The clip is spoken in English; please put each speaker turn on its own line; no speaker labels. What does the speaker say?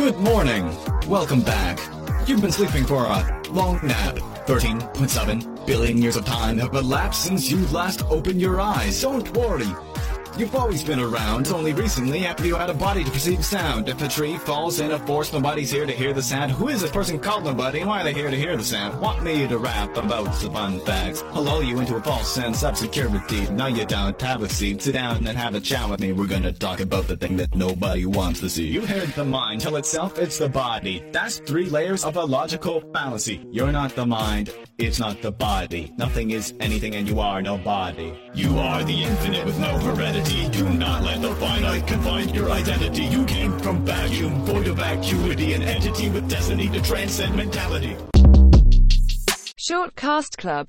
Good morning. Welcome back. You've been sleeping for a long nap. 13.7 billion years of time have elapsed since you last opened your eyes. Don't worry. You've always been around, only recently after you had a body to perceive sound. If a tree falls in a forest, nobody's here to hear the sound. Who is this person called nobody, why are they here to hear the sound? Want me to rap about some fun facts? I'll you into a false sense of security. Now you don't have a seat. Sit down and have a chat with me. We're gonna talk about the thing that nobody wants to see. You heard the mind tell itself it's the body. That's three layers of a logical fallacy. You're not the mind, it's not the body. Nothing is anything and you are nobody. You are the infinite with no heredity. Do not let the finite confine your identity. You came from vacuum, void of vacuity, an entity with destiny to transcend mentality.
Short Cast Club